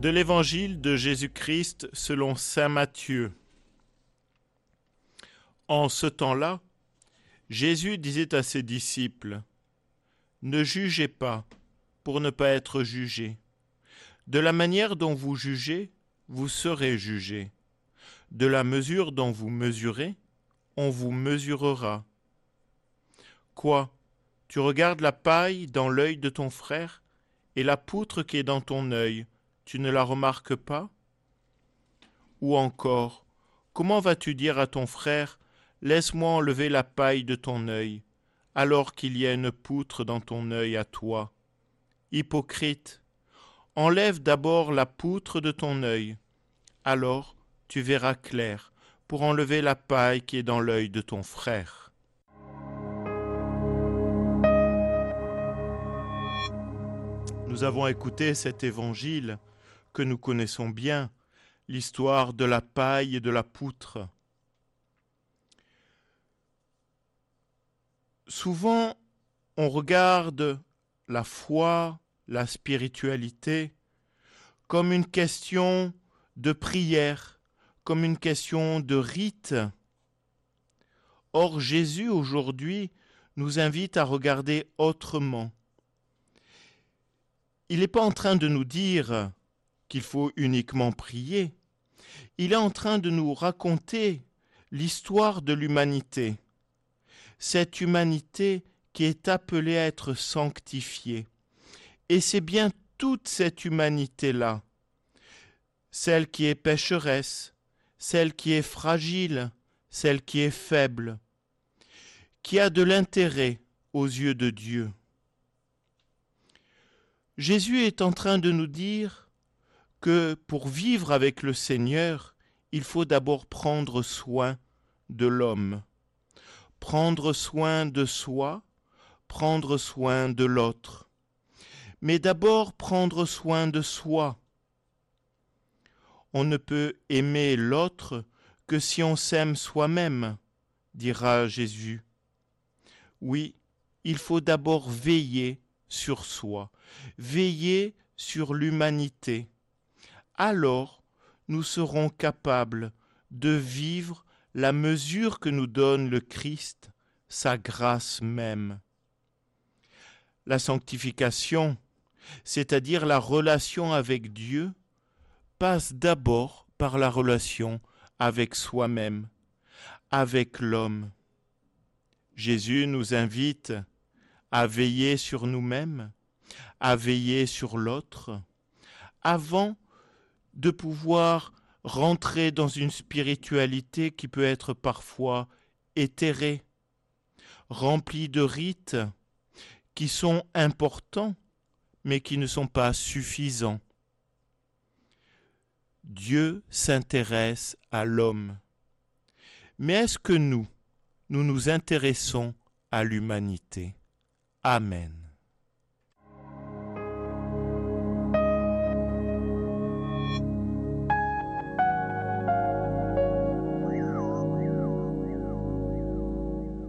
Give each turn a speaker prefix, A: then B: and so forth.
A: De l'Évangile de Jésus-Christ selon Saint Matthieu. En ce temps-là, Jésus disait à ses disciples, Ne jugez pas pour ne pas être jugés. De la manière dont vous jugez, vous serez jugés. De la mesure dont vous mesurez, on vous mesurera. Quoi Tu regardes la paille dans l'œil de ton frère et la poutre qui est dans ton œil, tu ne la remarques pas? Ou encore, comment vas-tu dire à ton frère Laisse-moi enlever la paille de ton œil, alors qu'il y a une poutre dans ton œil à toi Hypocrite, enlève d'abord la poutre de ton œil, alors tu verras clair pour enlever la paille qui est dans l'œil de ton frère. Nous avons écouté cet évangile que nous connaissons bien, l'histoire de la paille et de la poutre. Souvent, on regarde la foi, la spiritualité, comme une question de prière, comme une question de rite. Or Jésus aujourd'hui nous invite à regarder autrement. Il n'est pas en train de nous dire qu'il faut uniquement prier. Il est en train de nous raconter l'histoire de l'humanité. Cette humanité qui est appelée à être sanctifiée. Et c'est bien toute cette humanité-là, celle qui est pécheresse, celle qui est fragile, celle qui est faible, qui a de l'intérêt aux yeux de Dieu. Jésus est en train de nous dire que pour vivre avec le Seigneur, il faut d'abord prendre soin de l'homme, prendre soin de soi, prendre soin de l'autre, mais d'abord prendre soin de soi. On ne peut aimer l'autre que si on s'aime soi-même, dira Jésus. Oui, il faut d'abord veiller sur soi, veiller sur l'humanité, alors nous serons capables de vivre la mesure que nous donne le Christ, sa grâce même. La sanctification, c'est-à-dire la relation avec Dieu, passe d'abord par la relation avec soi-même, avec l'homme. Jésus nous invite à veiller sur nous-mêmes, à veiller sur l'autre, avant de pouvoir rentrer dans une spiritualité qui peut être parfois éthérée, remplie de rites qui sont importants, mais qui ne sont pas suffisants. Dieu s'intéresse à l'homme. Mais est-ce que nous, nous nous intéressons à l'humanité? Amen.